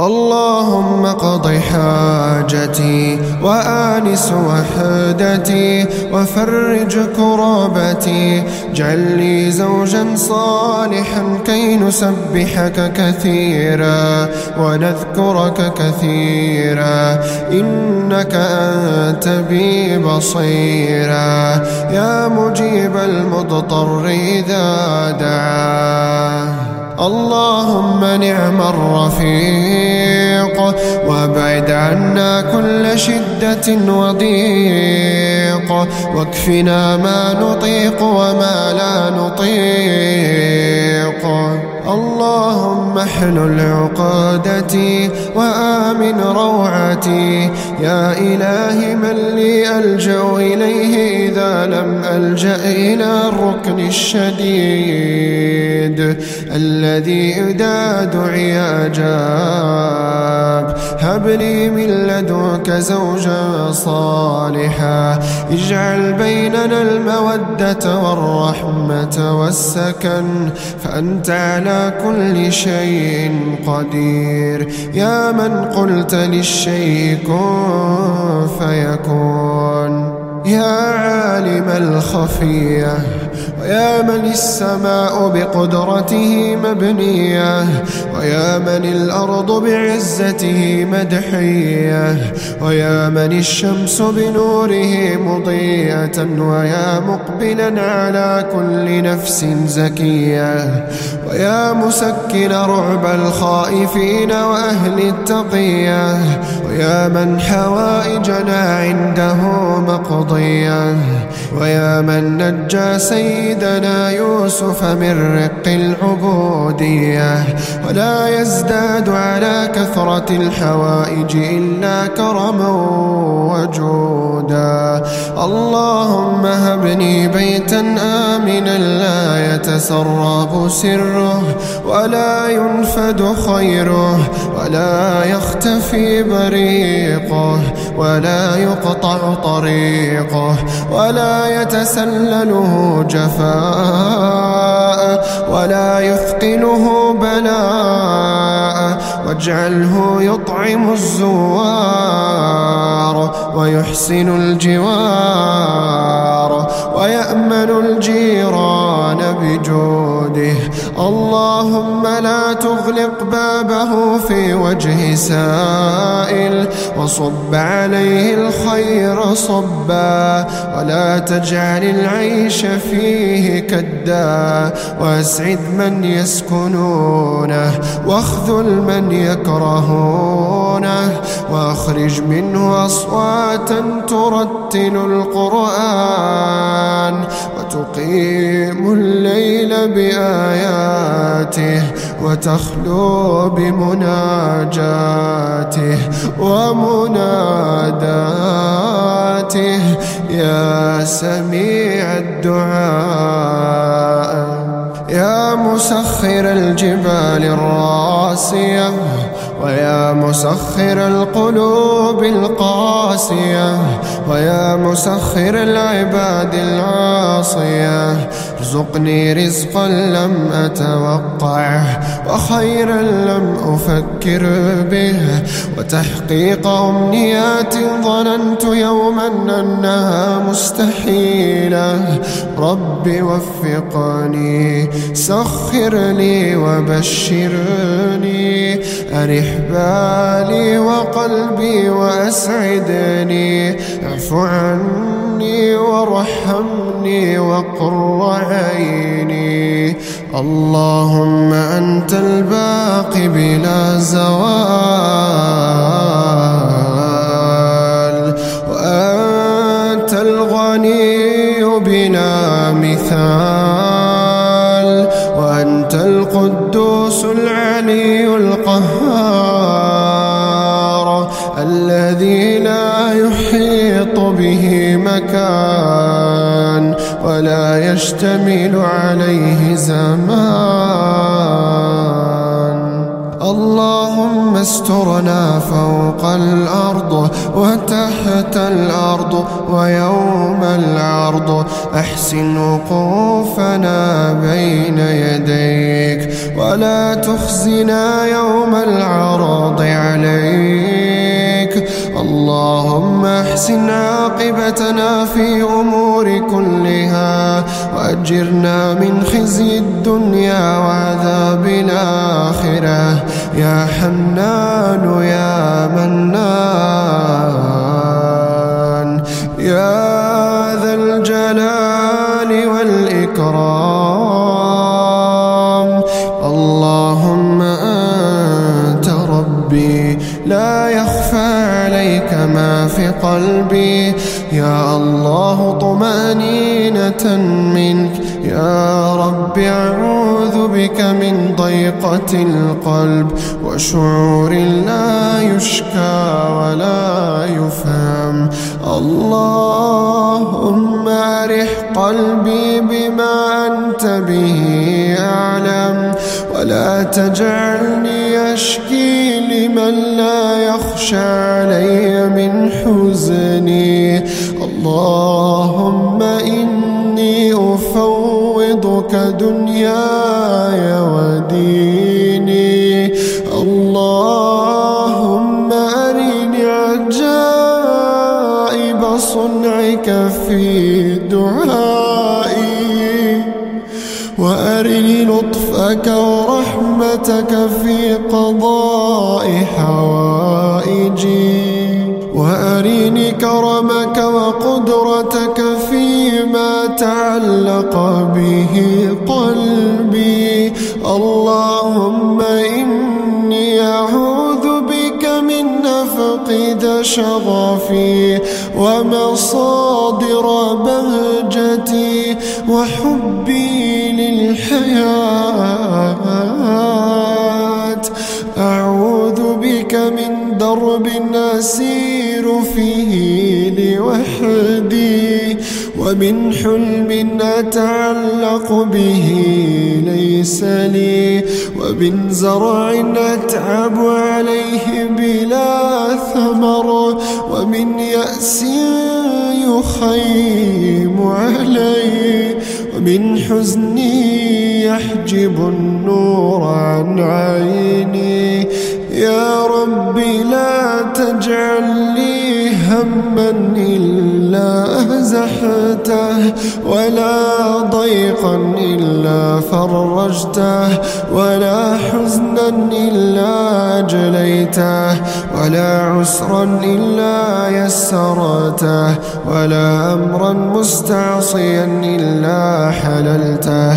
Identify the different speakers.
Speaker 1: اللهم قض حاجتي وآنس وحدتي وفرج كربتي اجعل لي زوجا صالحا كي نسبحك كثيرا ونذكرك كثيرا. إنك أنت بي بصيرا. يا مجيب المضطر إذا دعاه اللهم نعم الرفيق. وابعد عنا كل شدة وضيق. واكفنا ما نطيق وما لا نطيق. اللهم احلل عقادتي وآمن روعتي. يا إلهي من لي ألجأ إليه إذا لم ألجأ إلى الركن الشديد. الذي إذا دعي أجاب لي من لدنك زوجا صالحا. اجعل بيننا المودة والرحمة والسكن فأنت على كل شيء قدير. يا من قلت للشيء كن فيكون. يا عالم الخفية. ويا من السماء بقدرته مبنية ويا من الأرض بعزته مدحية ويا من الشمس بنوره مضيئة ويا مقبلا على كل نفس زكية. ويا مسكن رعب الخائفين وأهل التقية ويا من حوائجنا عنده مقضية ويا من نجى سيدنا يوسف من رق العبودية. ولا يزداد على كثرة الحوائج إلا كرما وجودا. اللهم هبني بيتا آمنا لا يتسرب سره ولا ينفد خيره ولا يختفي بريقه ولا يقطع طريقه ولا يتسلله جفاء ولا يثقله بلاء واجعله يطعم الزوار ويحسن الجوار ويأمن الجيران بجوده. اللهم لا تغلق بابه في وجه سائل وصب عليه الخير صبا ولا تجعل العيش فيه كدا واسعد من يسكنونه واخذل من يكرهونه واخرج منه ترتل القرآن وتقيم الليل بآياته وتخلو بمناجاته ومناداته يا سميع الدعاء يا مسخر الجبال الراسية ويا مسخر القلوب القاسية ويا مسخر العباد العاصية. ارزقني رزقا لم أتوقعه وخيرا لم أفكر به. وتحقيق أمنيات ظننت يوما أنها مستحيلة. رب وفقني سخر لي وبشرني. أرح بالي وقلبي وأسعدني. اعف عني وارحمني وقر عيني. اللهم أنت الباقي بلا زوال. القدوس العلي القهار الذي لا يحيط به مكان ولا يشتمل عليه زمان. اللهم استرنا فوق الأرض وتحت الأرض ويوم العرض. أحسن وقوفنا بين يديك ولا تخزنا يوم العرض عليك. اللهم أحسن عاقبتنا في أمور كلها وأجرنا من خزي الدنيا وعذاب الآخرة يا حنان يا منان يا ذا الجلال والإكرام. اللهم ربي لا يخفى عليك ما في قلبي. يا الله طمأنينة منك. يا رب أعوذ بك من ضيقة القلب. وشعور لا يشكى ولا يفهم. اللهم أرح قلبي بما أنت به أعلم. ولا تجعلني أشكي لمن لا يخشى علي من حزني اللهم إني أفوضك دنياي لطفك ورحمتك في قضاء حوائجي وأرني كرمك وقدرتك فيما تعلق به قلبي. اللهم إني أعوذ بك من نفقد شغفي ومصادر بهجتي وحبي للحياة. درب أسير فيه لوحدي ومن حلم أتعلق به ليس لي ومن زرع أتعب عليه بلا ثمر ومن يأس يخيم علي ومن حزني يحجب النور عن عيني. يا ربي لا تجعل لي هما إلا أزحته ولا ضيقا إلا فرجته ولا حزنا إلا أجليته ولا عسرا إلا يسرته ولا أمرا مستعصيا إلا حللته